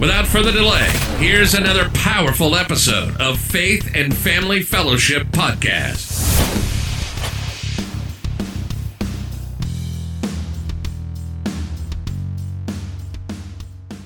Without further delay, here's another powerful episode of Faith and Family Fellowship Podcast.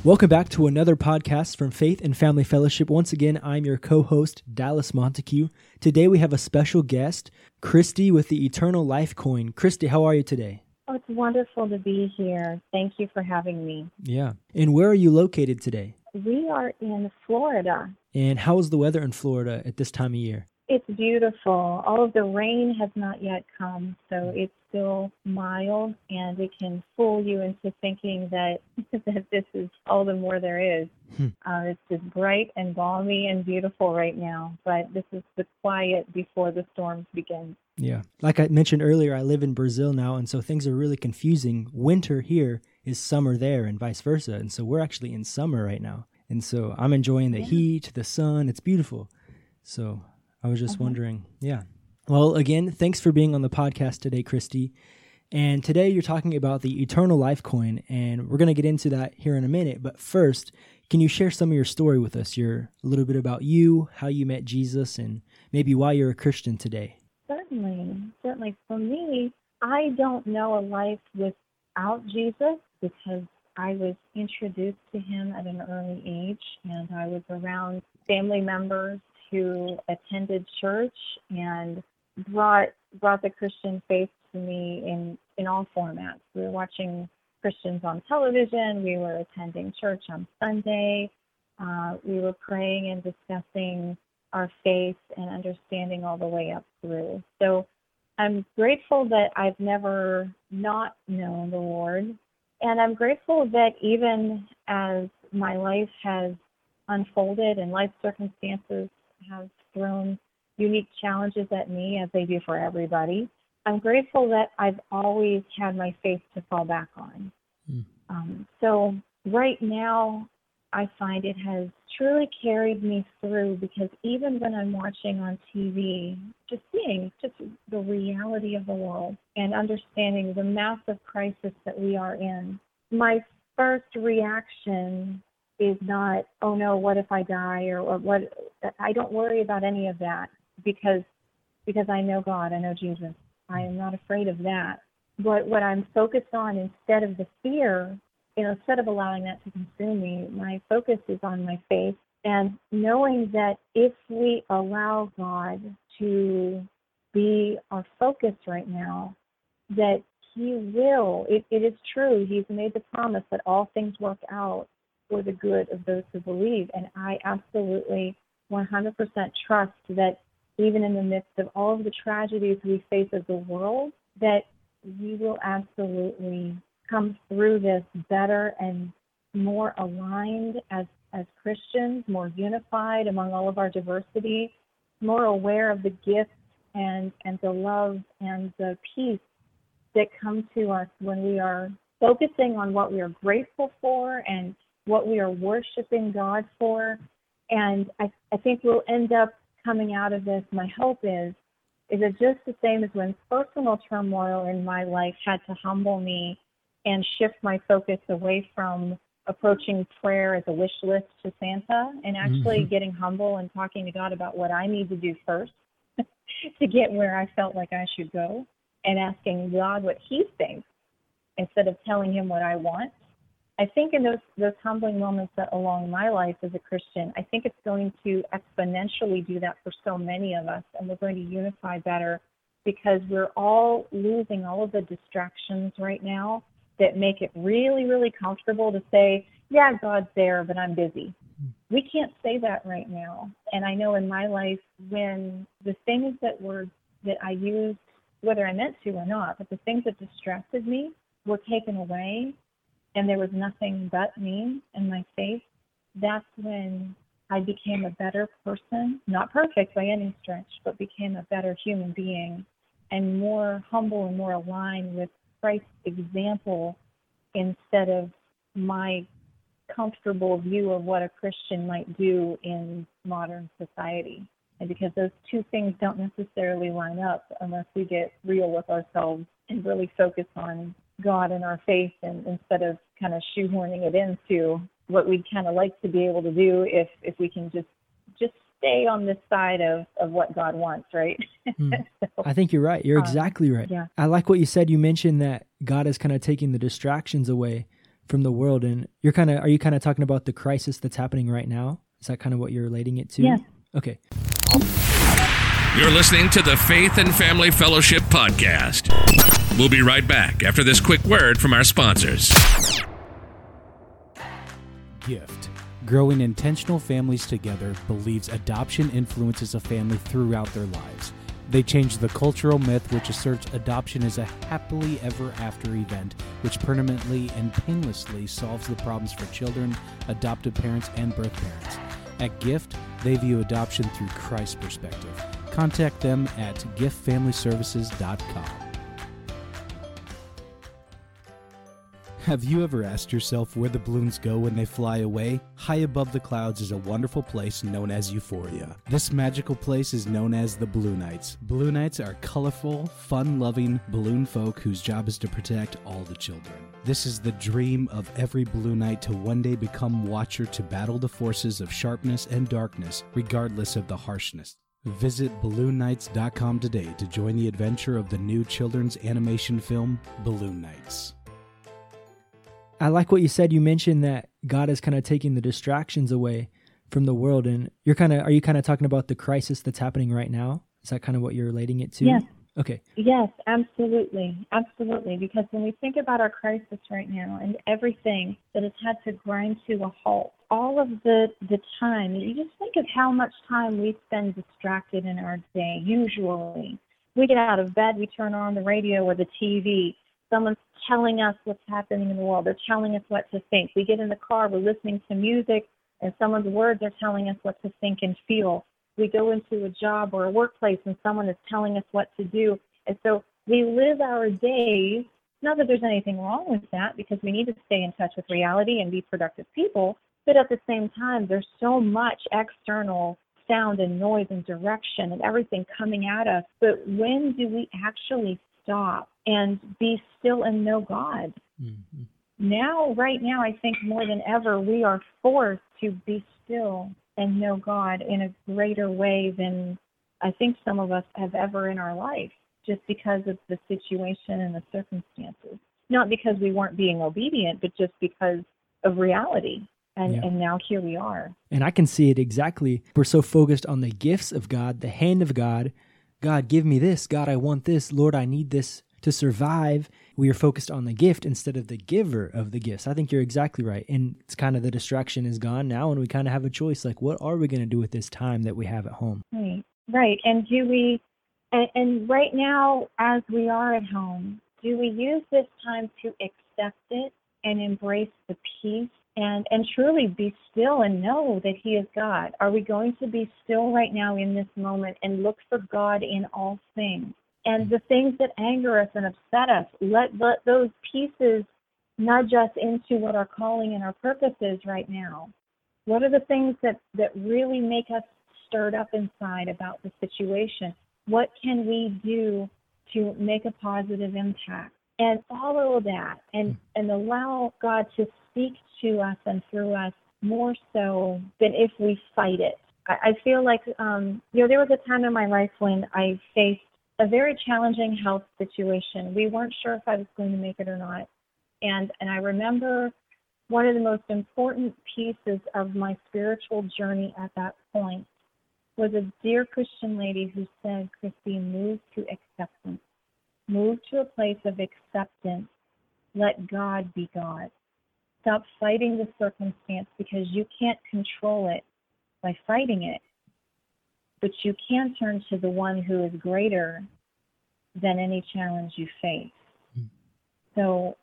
Welcome back to another podcast from Faith and Family Fellowship. Once again, I'm your co host, Dallas Montague. Today we have a special guest, Christy with the Eternal Life Coin. Christy, how are you today? Oh, it's wonderful to be here. Thank you for having me. Yeah. And where are you located today? We are in Florida. And how is the weather in Florida at this time of year? It's beautiful. All of the rain has not yet come, so it's still mild, and it can fool you into thinking that that this is all the more there is. Hmm. Uh, it's just bright and balmy and beautiful right now, but this is the quiet before the storms begin. Yeah, like I mentioned earlier, I live in Brazil now, and so things are really confusing. Winter here is summer there, and vice versa, and so we're actually in summer right now, and so I'm enjoying the yeah. heat, the sun. It's beautiful. So I was just uh-huh. wondering, yeah. Well, again, thanks for being on the podcast today, Christy. And today you're talking about the Eternal Life Coin, and we're going to get into that here in a minute. But first, can you share some of your story with us? Your a little bit about you, how you met Jesus, and maybe why you're a Christian today. Certainly, certainly. For me, I don't know a life without Jesus because I was introduced to him at an early age, and I was around family members who attended church and brought brought the Christian faith to me in in all formats. We were watching Christians on television. We were attending church on Sunday. Uh, we were praying and discussing our faith and understanding all the way up through. So I'm grateful that I've never not known the Lord. And I'm grateful that even as my life has unfolded and life circumstances have thrown unique challenges at me as they do for everybody. I'm grateful that I've always had my faith to fall back on. Mm. Um, so right now, I find it has truly carried me through because even when I'm watching on TV, just seeing just the reality of the world and understanding the massive crisis that we are in, my first reaction is not, oh no, what if I die or, or what? I don't worry about any of that because because I know God, I know Jesus. I am not afraid of that. But what I'm focused on instead of the fear, you know, instead of allowing that to consume me, my focus is on my faith and knowing that if we allow God to be our focus right now, that He will. It, it is true. He's made the promise that all things work out for the good of those who believe. And I absolutely 100% trust that even in the midst of all of the tragedies we face as a world, that we will absolutely come through this better and more aligned as, as Christians, more unified among all of our diversity, more aware of the gifts and, and the love and the peace that come to us when we are focusing on what we are grateful for and what we are worshiping God for. And I, I think we'll end up coming out of this. My hope is, is it just the same as when personal turmoil in my life had to humble me and shift my focus away from approaching prayer as a wish list to Santa and actually mm-hmm. getting humble and talking to God about what I need to do first to get where I felt like I should go and asking God what He thinks instead of telling Him what I want I think in those those humbling moments that along my life as a Christian, I think it's going to exponentially do that for so many of us, and we're going to unify better because we're all losing all of the distractions right now that make it really, really comfortable to say, "Yeah, God's there, but I'm busy." we can't say that right now. And I know in my life when the things that were that I used, whether I meant to or not, but the things that distracted me were taken away and there was nothing but me and my faith, that's when I became a better person, not perfect by any stretch, but became a better human being and more humble and more aligned with Christ's example instead of my comfortable view of what a Christian might do in modern society. And because those two things don't necessarily line up unless we get real with ourselves and really focus on God and our faith and instead of kind of shoehorning it into what we'd kind of like to be able to do if if we can just just stay on this side of of what God wants, right? Mm. so, I think you're right. You're um, exactly right. Yeah. I like what you said. You mentioned that God is kind of taking the distractions away from the world, and you're kind of are you kind of talking about the crisis that's happening right now? Is that kind of what you're relating it to? Yes. Okay. You're listening to the Faith and Family Fellowship podcast. We'll be right back after this quick word from our sponsors. Gift. Growing intentional families together believes adoption influences a family throughout their lives. They change the cultural myth which asserts adoption is a happily ever after event which permanently and painlessly solves the problems for children, adoptive parents, and birth parents. At Gift, they view adoption through Christ's perspective. Contact them at giftfamilyservices.com. Have you ever asked yourself where the balloons go when they fly away? High above the clouds is a wonderful place known as Euphoria. This magical place is known as the Blue Knights. Blue Knights are colorful, fun loving balloon folk whose job is to protect all the children. This is the dream of every Blue Knight to one day become Watcher to battle the forces of sharpness and darkness, regardless of the harshness. Visit BalloonKnights.com today to join the adventure of the new children's animation film, Balloon Knights. I like what you said. You mentioned that God is kind of taking the distractions away from the world, and you're kind of are you kind of talking about the crisis that's happening right now? Is that kind of what you're relating it to? Yes. Okay. Yes, absolutely, absolutely. Because when we think about our crisis right now and everything that has had to grind to a halt, all of the the time, you just think of how much time we spend distracted in our day. Usually, we get out of bed, we turn on the radio or the TV someone's telling us what's happening in the world. They're telling us what to think. We get in the car, we're listening to music, and someone's words are telling us what to think and feel. We go into a job or a workplace, and someone is telling us what to do. And so we live our days. Not that there's anything wrong with that, because we need to stay in touch with reality and be productive people. But at the same time, there's so much external sound and noise and direction and everything coming at us. But when do we actually stop and be still and know God. Mm-hmm. Now, right now, I think more than ever, we are forced to be still and know God in a greater way than I think some of us have ever in our life, just because of the situation and the circumstances. Not because we weren't being obedient, but just because of reality. And, yeah. and now here we are. And I can see it exactly. We're so focused on the gifts of God, the hand of God, God, give me this. God, I want this. Lord, I need this to survive. We are focused on the gift instead of the giver of the gifts. I think you're exactly right. And it's kind of the distraction is gone now, and we kind of have a choice like, what are we going to do with this time that we have at home? Right. Right. And do we, and, and right now, as we are at home, do we use this time to accept it and embrace the peace and and truly be still and know that he is God? Are we going to be still right now in this moment and look for God in all things? And the things that anger us and upset us, let, let those pieces nudge us into what our calling and our purpose is right now. What are the things that, that really make us stirred up inside about the situation? What can we do to make a positive impact? And follow that and, and allow God to speak to us and through us more so than if we fight it. I, I feel like, um, you know, there was a time in my life when I faced a very challenging health situation. We weren't sure if I was going to make it or not. And, and I remember one of the most important pieces of my spiritual journey at that point was a dear Christian lady who said, Christine, move to acceptance. Move to a place of acceptance. Let God be God. stop fighting the circumstance because you can't control it by fighting it. But you can turn to the one who is greater than any challenge you face. Mm. So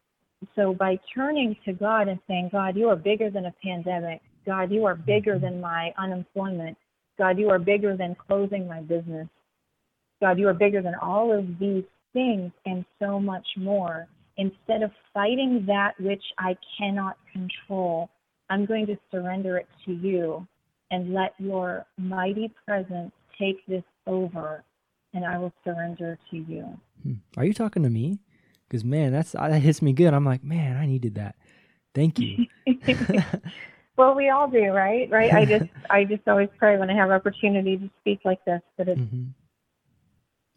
so by turning to God and saying, God, you are bigger than a pandemic. God, you are bigger than my unemployment. God, you are bigger than closing my business. God, you are bigger than all of these things and so much more. Instead of fighting that which I cannot control, I'm going to surrender it to you and let your mighty presence take this over, and I will surrender to you. Hmm. Are you talking to me? Because man, that's that hits me good. I'm like, man, I needed that. Thank you. well, we all do, right? Right. I just I just always pray when I have opportunity to speak like this that it's mm-hmm.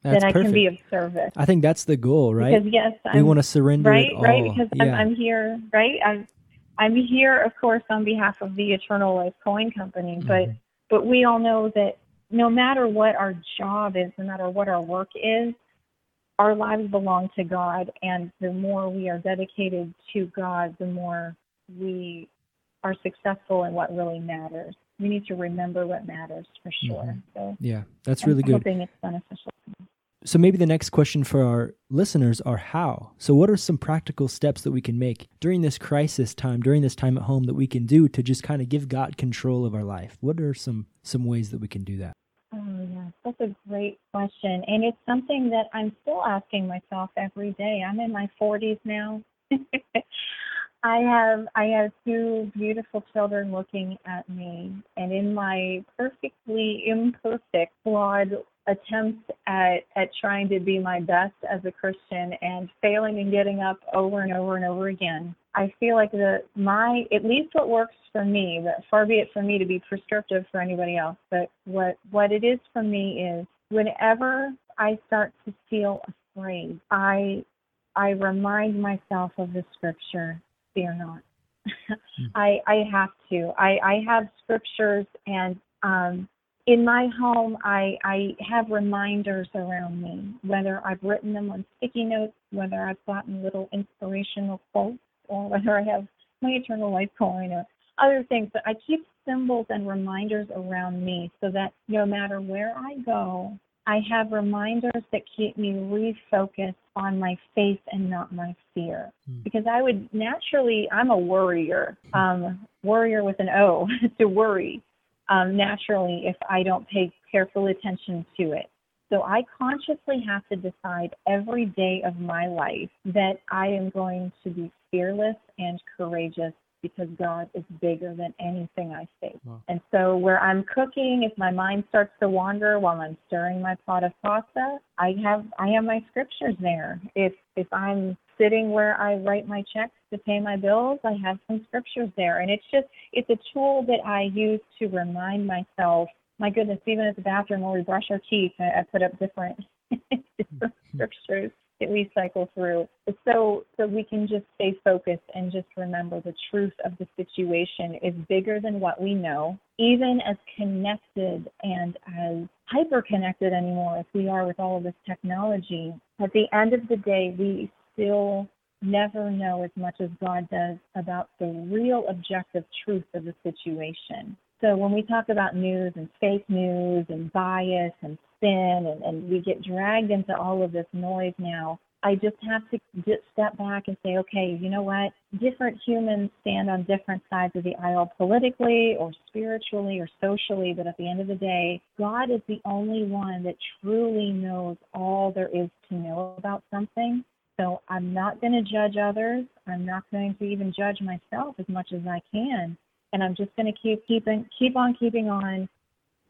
That's then I perfect. can be of service. I think that's the goal, right? Because yes, I'm, we want to surrender right, it all. right. Because yeah. I'm, I'm, here, right? I'm I'm here, of course, on behalf of the Eternal Life Coin Company, mm-hmm. but but we all know that no matter what our job is, no matter what our work is, our lives belong to God, and the more we are dedicated to God, the more we are successful in what really matters. We need to remember what matters for sure. Mm-hmm. So yeah, that's really I'm good. Hoping it's beneficial. So maybe the next question for our listeners are how. So what are some practical steps that we can make during this crisis time, during this time at home that we can do to just kind of give God control of our life? What are some some ways that we can do that? Oh yeah, that's a great question. And it's something that I'm still asking myself every day. I'm in my 40s now. I have I have two beautiful children looking at me and in my perfectly imperfect flawed attempts at, at trying to be my best as a Christian and failing and getting up over and over and over again. I feel like the my at least what works for me, but far be it for me to be prescriptive for anybody else, but what what it is for me is whenever I start to feel afraid, I I remind myself of the scripture, fear not. Hmm. I I have to. I I have scriptures and um in my home, I, I have reminders around me, whether I've written them on sticky notes, whether I've gotten little inspirational quotes, or whether I have my eternal life coin or other things. But I keep symbols and reminders around me so that no matter where I go, I have reminders that keep me refocused on my faith and not my fear. Mm. Because I would naturally, I'm a worrier, um, worrier with an O, to worry um, naturally if I don't pay careful attention to it. So I consciously have to decide every day of my life that I am going to be fearless and courageous because God is bigger than anything I face. Wow. And so where I'm cooking, if my mind starts to wander while I'm stirring my pot of pasta, I have I have my scriptures there. If if I'm sitting where I write my checks to pay my bills, I have some scriptures there. And it's just, it's a tool that I use to remind myself, my goodness, even at the bathroom where we brush our teeth, I, I put up different, different hmm. scriptures that we cycle through. So, so we can just stay focused and just remember the truth of the situation is bigger than what we know, even as connected and as hyper connected anymore as we are with all of this technology. At the end of the day, we still never know as much as God does about the real objective truth of the situation. So when we talk about news and fake news and bias and sin and, and we get dragged into all of this noise now, I just have to just step back and say, okay, you know what? Different humans stand on different sides of the aisle politically or spiritually or socially, but at the end of the day, God is the only one that truly knows all there is to know about something. So I'm not going to judge others. I'm not going to even judge myself as much as I can. And I'm just going to keep keeping keep on keeping on,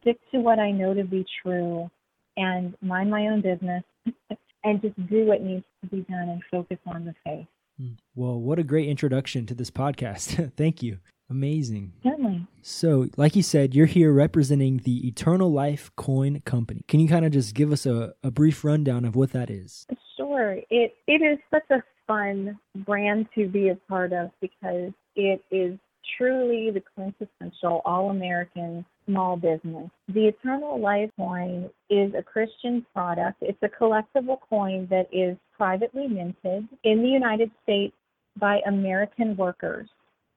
stick to what I know to be true, and mind my own business, and just do what needs to be done and focus on the faith. Hmm. Well, what a great introduction to this podcast. Thank you. Amazing. Certainly. So, like you said, you're here representing the Eternal Life Coin Company. Can you kind of just give us a, a brief rundown of what that is? Sure. It it is such a fun brand to be a part of because it is truly the quintessential all American small business. The Eternal Life coin is a Christian product. It's a collectible coin that is privately minted in the United States by American workers.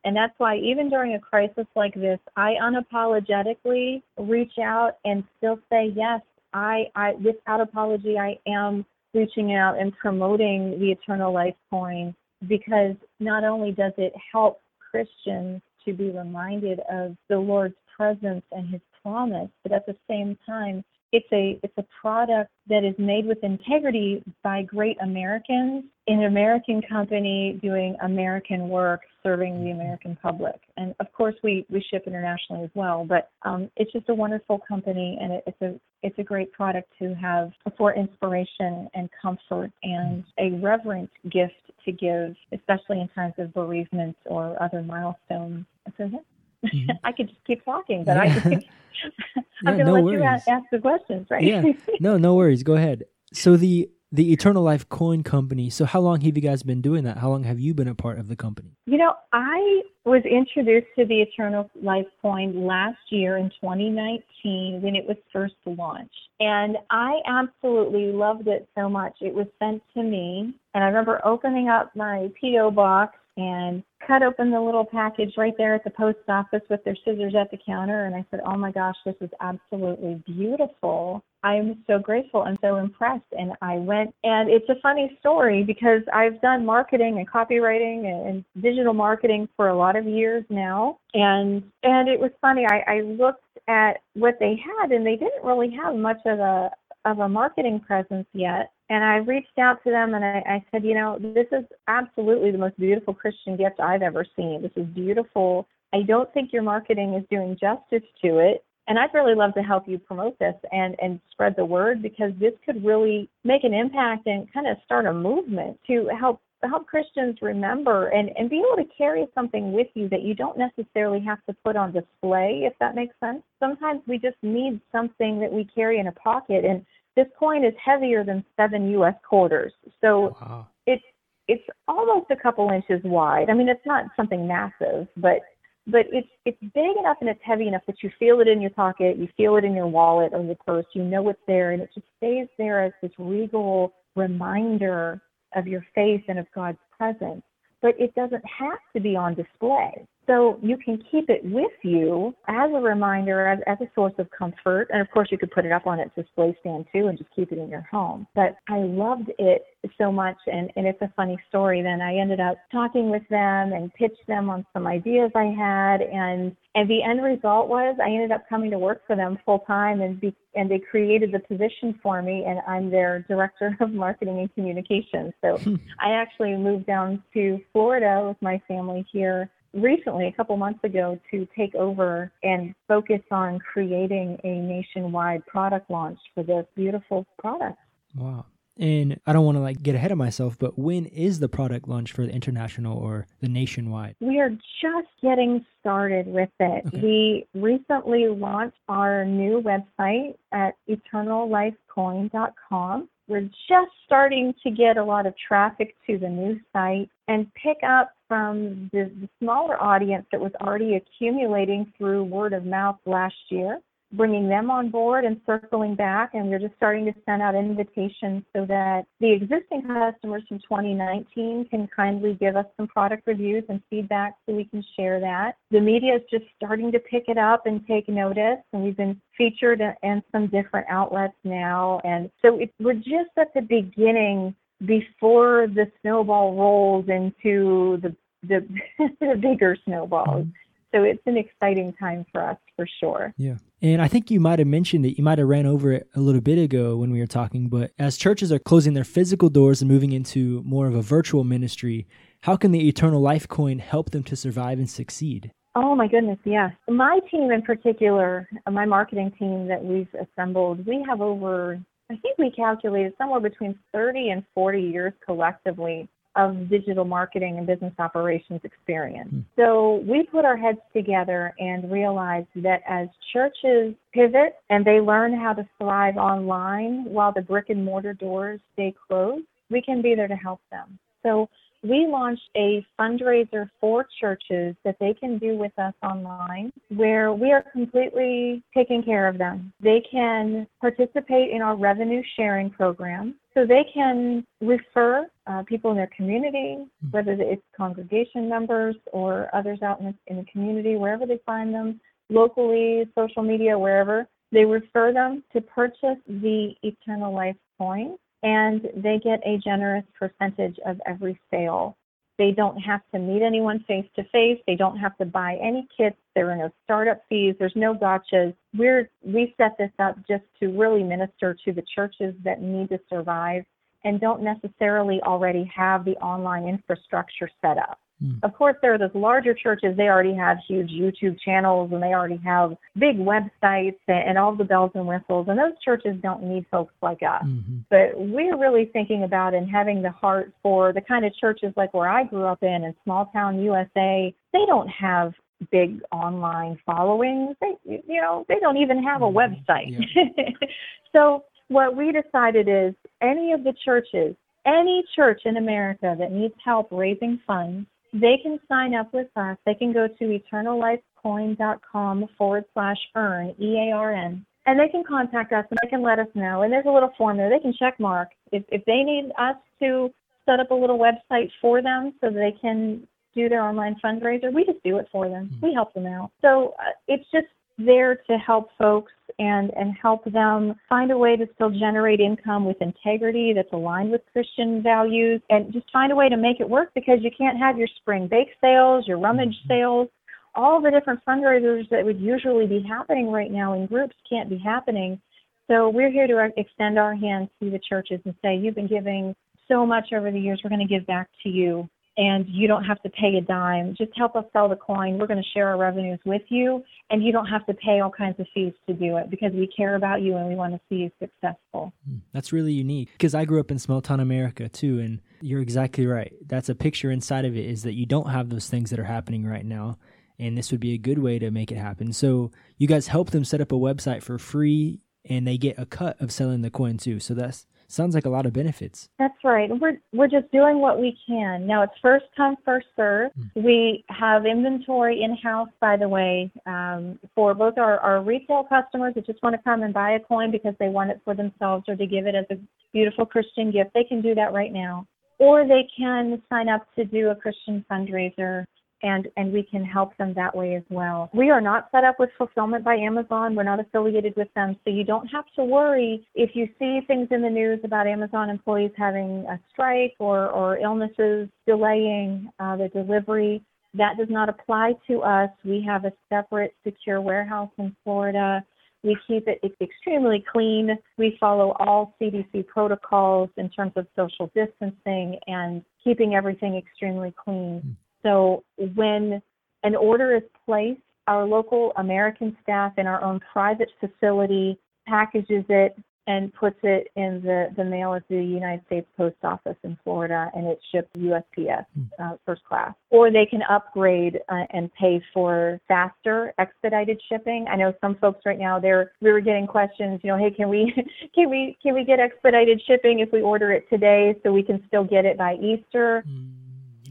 And that's why even during a crisis like this, I unapologetically reach out and still say, yes, I, I without apology, I am reaching out and promoting the Eternal Life coin because not only does it help Christians to be reminded of the Lord's presence and his promise, but at the same time, it's a it's a product that is made with integrity by great Americans in an American company doing American work serving the American public. And of course, we, we ship internationally as well. But um, it's just a wonderful company, and it, it's a it's a great product to have for inspiration and comfort and a reverent gift to give, especially in times of bereavement or other milestones. So yeah. Mm-hmm. I could just keep talking, but yeah. I. I'm yeah, going to no let worries. you ask, ask the questions, right? yeah. No, no worries. Go ahead. So the the Eternal Life Coin Company. So how long have you guys been doing that? How long have you been a part of the company? You know, I was introduced to the Eternal Life Coin last year in 2019 when it was first launched. And I absolutely loved it so much. It was sent to me. And I remember opening up my P.O. box and cut open the little package right there at the post office with their scissors at the counter. And I said, Oh my gosh, this is absolutely beautiful. I'm so grateful and so impressed. And I went, and it's a funny story because I've done marketing and copywriting and, and digital marketing for a lot of years now. And and it was funny. I, I looked at what they had, and they didn't really have much of a of a marketing presence yet. And I reached out to them and I, I said, you know, this is absolutely the most beautiful Christian gift I've ever seen. This is beautiful. I don't think your marketing is doing justice to it. And I'd really love to help you promote this and, and spread the word because this could really make an impact and kind of start a movement to help help Christians remember and, and be able to carry something with you that you don't necessarily have to put on display, if that makes sense. Sometimes we just need something that we carry in a pocket and this coin is heavier than seven US quarters. So oh, wow. it's it's almost a couple inches wide. I mean it's not something massive, but but it's it's big enough and it's heavy enough that you feel it in your pocket, you feel it in your wallet or your purse, you know it's there, and it just stays there as this regal reminder of your faith and of God's presence. But it doesn't have to be on display. So you can keep it with you as a reminder, as, as a source of comfort. And of course, you could put it up on its display stand too and just keep it in your home. But I loved it so much. And, and it's a funny story. Then I ended up talking with them and pitched them on some ideas I had. And, and the end result was I ended up coming to work for them full time and be, and they created the position for me and I'm their director of marketing and communications. So hmm. I actually moved down to Florida with my family here recently, a couple months ago, to take over and focus on creating a nationwide product launch for this beautiful product. Wow. And I don't want to like get ahead of myself, but when is the product launch for the international or the nationwide? We are just getting started with it. Okay. We recently launched our new website at eternallifecoin.com. We're just starting to get a lot of traffic to the new site and pick up from the, the smaller audience that was already accumulating through word of mouth last year bringing them on board and circling back and we're just starting to send out invitations so that the existing customers from 2019 can kindly give us some product reviews and feedback so we can share that the media is just starting to pick it up and take notice and we've been featured in some different outlets now and so it, we're just at the beginning before the snowball rolls into the the, the bigger snowballs. Mm-hmm. So it's an exciting time for us for sure. Yeah. And I think you might have mentioned it. You might have ran over it a little bit ago when we were talking, but as churches are closing their physical doors and moving into more of a virtual ministry, how can the Eternal Life Coin help them to survive and succeed? Oh my goodness, yes. My team in particular, uh, my marketing team that we've assembled, we have over I think we calculated somewhere between 30 and 40 years collectively of digital marketing and business operations experience. Mm. So we put our heads together and realized that as churches pivot and they learn how to thrive online while the brick and mortar doors stay closed, we can be there to help them. So we launched a fundraiser for churches that they can do with us online where we are completely taking care of them. They can participate in our revenue sharing program. So they can refer uh, people in their community, whether it's congregation members or others out in the, in the community, wherever they find them, locally, social media, wherever. They refer them to purchase the eternal life coin and they get a generous percentage of every sale. They don't have to meet anyone face to face. They don't have to buy any kits. There are no startup fees. There's no gotchas. We're we set this up just to really minister to the churches that need to survive and don't necessarily already have the online infrastructure set up. Mm. Of course, there are those larger churches, they already have huge YouTube channels and they already have big websites and, and all the bells and whistles. And those churches don't need folks like us. Mm-hmm. But we're really thinking about and having the heart for the kind of churches like where I grew up in, in small town USA. They don't have big online followings. They, you know, they don't even have a mm-hmm. website. Yeah. so what we decided is any of the churches, any church in America that needs help raising funds they can sign up with us. They can go to eternallifecoin.com forward slash earn, E A R N, and they can contact us and they can let us know. And there's a little form there. They can check mark. If, if they need us to set up a little website for them so they can do their online fundraiser, we just do it for them. Mm-hmm. We help them out. So uh, it's just there to help folks and and help them find a way to still generate income with integrity that's aligned with Christian values and just find a way to make it work because you can't have your spring bake sales, your rummage mm-hmm. sales, all the different fundraisers that would usually be happening right now in groups can't be happening. So we're here to extend our hands to the churches and say, you've been giving so much over the years, we're going to give back to you and you don't have to pay a dime. Just help us sell the coin. We're going to share our revenues with you, and you don't have to pay all kinds of fees to do it because we care about you and we want to see you successful. Hmm, that's really unique because I grew up in small town America too, and you're exactly right. That's a picture inside of it is that you don't have those things that are happening right now. And this would be a good way to make it happen. So you guys help them set up a website for free and they get a cut of selling the coin too. So that's sounds like a lot of benefits. That's right. We're we're just doing what we can. Now it's first come first serve. Mm. We have inventory in house, by the way, um, for both our, our retail customers that just want to come and buy a coin because they want it for themselves or to give it as a beautiful Christian gift. They can do that right now, or they can sign up to do a Christian fundraiser and and we can help them that way as well. We are not set up with fulfillment by Amazon. We're not affiliated with them, so you don't have to worry if you see things in the news about Amazon employees having a strike or or illnesses delaying uh, the delivery. That does not apply to us. We have a separate secure warehouse in Florida. We keep it extremely clean. We follow all CDC protocols in terms of social distancing and keeping everything extremely clean. So when an order is placed, our local American staff in our own private facility packages it and puts it in the, the mail at the United States Post Office in Florida and it's shipped USPS hmm. uh, first class. Or they can upgrade uh, and pay for faster expedited shipping. I know some folks right now they're we were getting questions, you know, hey, can we can we can we get expedited shipping if we order it today so we can still get it by Easter? Mm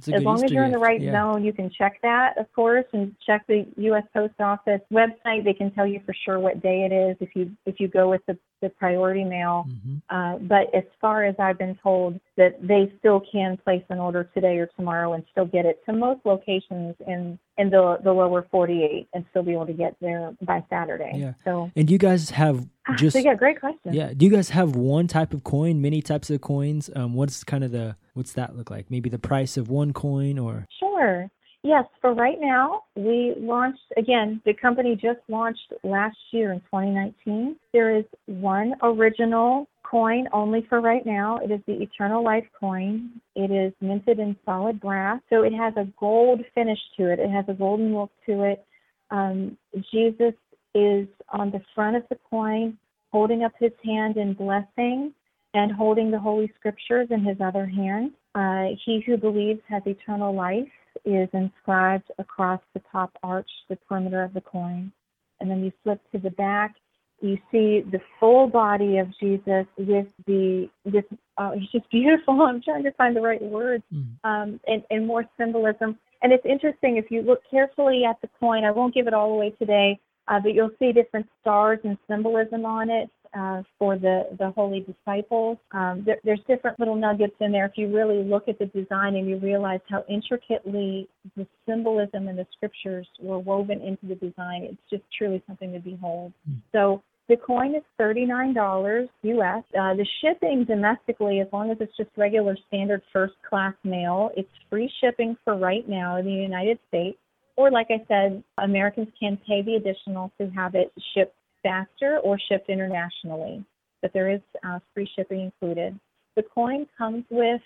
as long as you're in the right yeah. zone, you can check that, of course, and check the U.S. Post Office website. They can tell you for sure what day it is if you if you go with the, the priority mail. Mm-hmm. Uh, but as far as I've been told, that they still can place an order today or tomorrow and still get it to most locations in in the the lower 48 and still be able to get there by Saturday. Yeah. So and do you guys have ah, just so yeah, great question. Yeah. Do you guys have one type of coin, many types of coins? Um, what's kind of the what's that look like? Maybe the price of one coin or Sure. Yes, for right now, we launched again, the company just launched last year in 2019. There is one original coin only for right now. It is the Eternal Life coin. It is minted in solid brass, so it has a gold finish to it. It has a golden look to it. Um, Jesus is on the front of the coin, holding up his hand in blessing and holding the Holy Scriptures in his other hand. Uh, he who believes has eternal life is inscribed across the top arch, the perimeter of the coin. And then you flip to the back, you see the full body of Jesus with the with oh he's just beautiful. I'm trying to find the right words mm. um, and and more symbolism. And it's interesting if you look carefully at the coin. I won't give it all away today, uh, but you'll see different stars and symbolism on it uh, for the the holy disciples. Um, there, there's different little nuggets in there. If you really look at the design and you realize how intricately the symbolism and the scriptures were woven into the design, it's just truly something to behold. Mm. So the coin is $39 US. Uh, the shipping domestically, as long as it's just regular standard first class mail, it's free shipping for right now in the United States. Or, like I said, Americans can pay the additional to have it shipped faster or shipped internationally. But there is uh, free shipping included. The coin comes with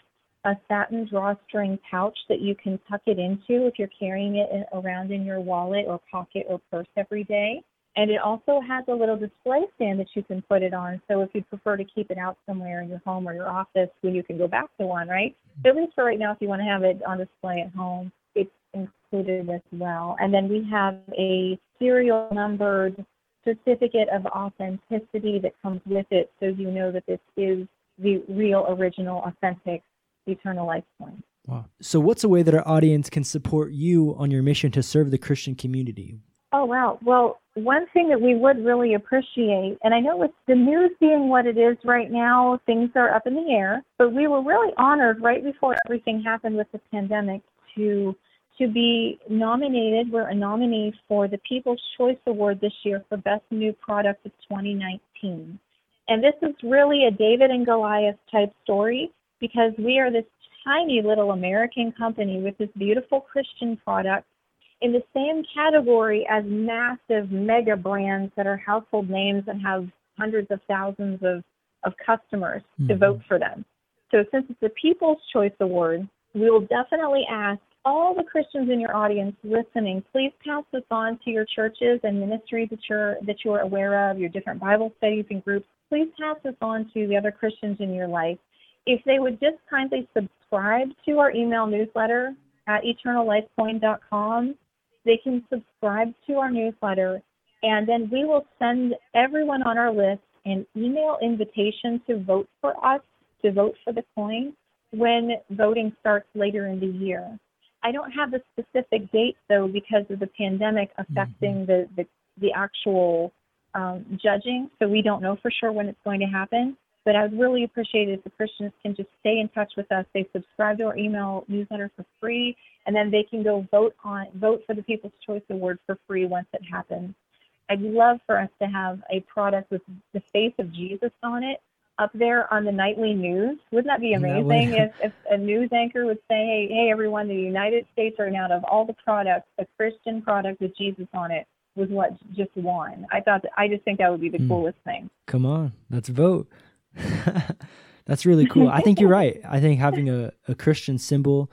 a satin drawstring pouch that you can tuck it into if you're carrying it around in your wallet or pocket or purse every day. And it also has a little display stand that you can put it on. So if you prefer to keep it out somewhere in your home or your office, when you can go back to one, right? At least for right now, if you want to have it on display at home, it's included as well. And then we have a serial numbered certificate of authenticity that comes with it, so you know that this is the real, original, authentic eternal life coin. Wow. So, what's a way that our audience can support you on your mission to serve the Christian community? Oh, wow. Well, one thing that we would really appreciate, and I know with the news being what it is right now, things are up in the air, but we were really honored right before everything happened with the pandemic to to be nominated. We're a nominee for the People's Choice Award this year for Best New Product of 2019. And this is really a David and Goliath type story because we are this tiny little American company with this beautiful Christian product in the same category as massive mega brands that are household names and have hundreds of thousands of, of customers mm-hmm. to vote for them. So since it's a People's Choice Award, we will definitely ask all the Christians in your audience listening, please pass this on to your churches and ministries that you're that you're aware of, your different Bible studies and groups. Please pass this on to the other Christians in your life. If they would just kindly subscribe to our email newsletter at eternallifecoin.com, they can subscribe to our newsletter, and then we will send everyone on our list an email invitation to vote for us, to vote for the coin, when voting starts later in the year. I don't have the specific date though because of the pandemic affecting mm-hmm. the, the, the actual um, judging, so we don't know for sure when it's going to happen. But I would really appreciate it if the Christians can just stay in touch with us. They subscribe to our email newsletter for free, and then they can go vote on vote for the People's Choice Award for free once it happens. I'd love for us to have a product with the face of Jesus on it up there on the nightly news. Wouldn't that be amazing that if, if a news anchor would say, hey, hey, everyone, the United States right now, of all the products, a Christian product with Jesus on it was what just won. I thought, that, I just think that would be the mm. coolest thing. Come on, let's vote. That's really cool. I think you're right. I think having a, a Christian symbol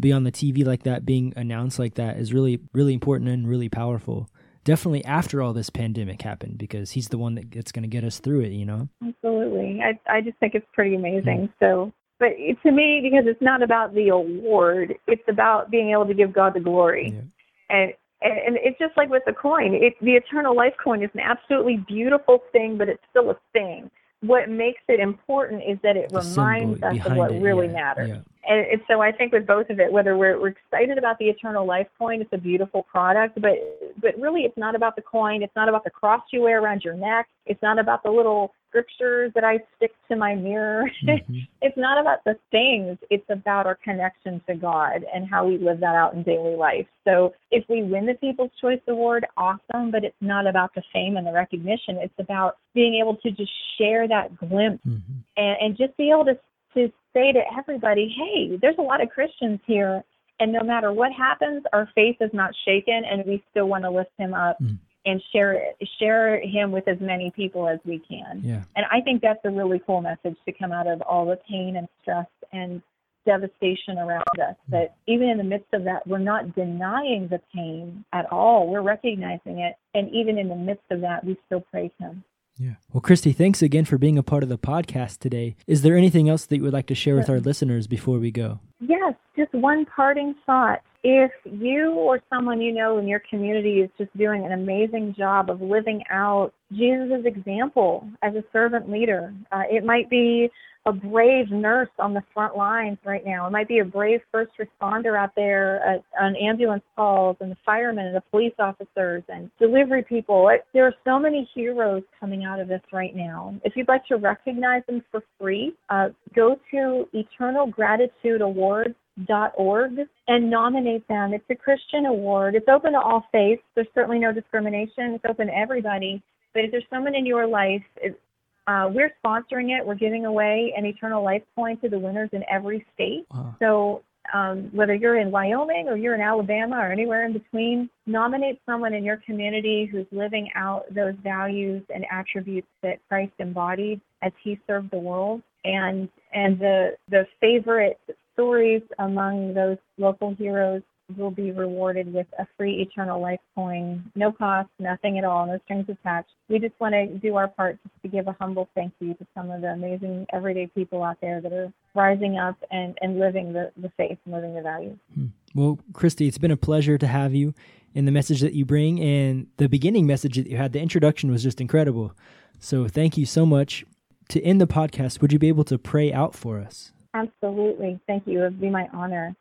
be on the TV like that, being announced like that, is really, really important and really powerful. Definitely after all this pandemic happened, because he's the one that, that's going to get us through it, you know? Absolutely. I, I just think it's pretty amazing. Mm. So, but to me, because it's not about the award, it's about being able to give God the glory. Yeah. And and, it's just like with the coin. It, the eternal life coin is an absolutely beautiful thing, but it's still a thing what makes it important is that it the reminds us of what it, really yeah, matters. Yeah. And, and, so I think with both of it, whether we're, we're excited about the eternal life coin, it's a beautiful product, but but really it's not about the coin. It's not about the cross you wear around your neck. It's not about the little scriptures that I stick to my mirror. Mm-hmm. it's not about the things, it's about our connection to God and how we live that out in daily life. So if we win the People's Choice Award, awesome, but it's not about the fame and the recognition. It's about being able to just share that glimpse mm-hmm. and, and just be able to, to say to everybody, hey, there's a lot of Christians here. And no matter what happens, our faith is not shaken and we still want to lift him up. Mm and share share him with as many people as we can. Yeah. And I think that's a really cool message to come out of all the pain and stress and devastation around us. Mm. That even in the midst of that, we're not denying the pain at all. We're recognizing it, and even in the midst of that, we still praise Him. Yeah. Well, Christy, thanks again for being a part of the podcast today. Is there anything else that you would like to share with our listeners before we go? Yes, just one parting thought. if you or someone you know in your community is just doing an amazing job of living out Jesus' example as a servant leader, uh, it might be a brave nurse on the front lines right now. It might be a brave first responder out there at, on ambulance calls and the firemen and the police officers and delivery people. It, there are so many heroes coming out of this right now. If you'd like to recognize them for free, uh, go to Eternal Gratitude Awards org and nominate them. It's a Christian award. It's open to all faiths. There's certainly no discrimination. It's open to everybody. But if there's someone in your life, uh, we're sponsoring it. We're giving away an eternal life coin to the winners in every state. Wow. So um, whether you're in Wyoming or you're in Alabama or anywhere in between, nominate someone in your community who's living out those values and attributes that Christ embodied as he served the world. And and the the favorite stories among those local heroes will be rewarded with a free eternal life coin, no cost, nothing at all, no strings attached. We just want to do our part just to give a humble thank you to some of the amazing everyday people out there that are rising up and, and living the, the faith and living the values. Hmm. Well, Christy, it's been a pleasure to have you and the message that you bring and the beginning message that you had. The introduction was just incredible. So thank you so much. To end the podcast, would you be able to pray out for us? Absolutely. Thank you. It would be my honor.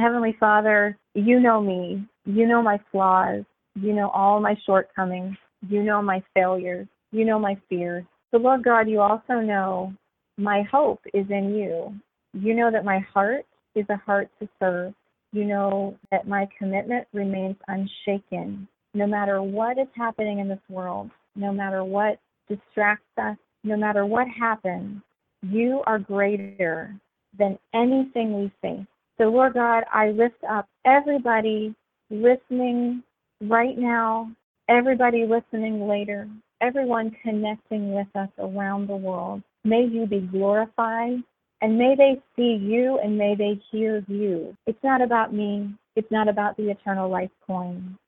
Heavenly Father, you know me. You know my flaws. You know all my shortcomings. You know my failures. You know my fears. So, Lord God, you also know my hope is in you. You know that my heart is a heart to serve. You know that my commitment remains unshaken no matter what is happening in this world, no matter what distracts us, no matter what happens, you are greater than anything we face. So, Lord God, I lift up everybody listening right now, everybody listening later, everyone connecting with us around the world. May you be glorified and may they see you and may they hear you. It's not about me. It's not about the eternal life coin.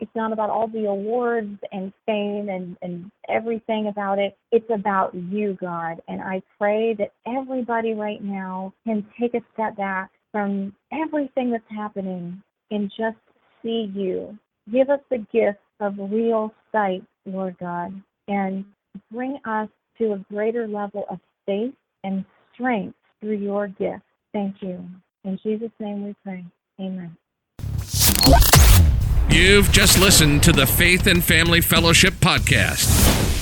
It's not about all the awards and fame and, and everything about it. It's about you, God. And I pray that everybody right now can take a step back from everything that's happening and just see you. Give us the gift of real sight, Lord God, and bring us to a greater level of faith and strength through your gift. Thank you. In Jesus' name we pray. Amen. You've just listened to the Faith and Family Fellowship Podcast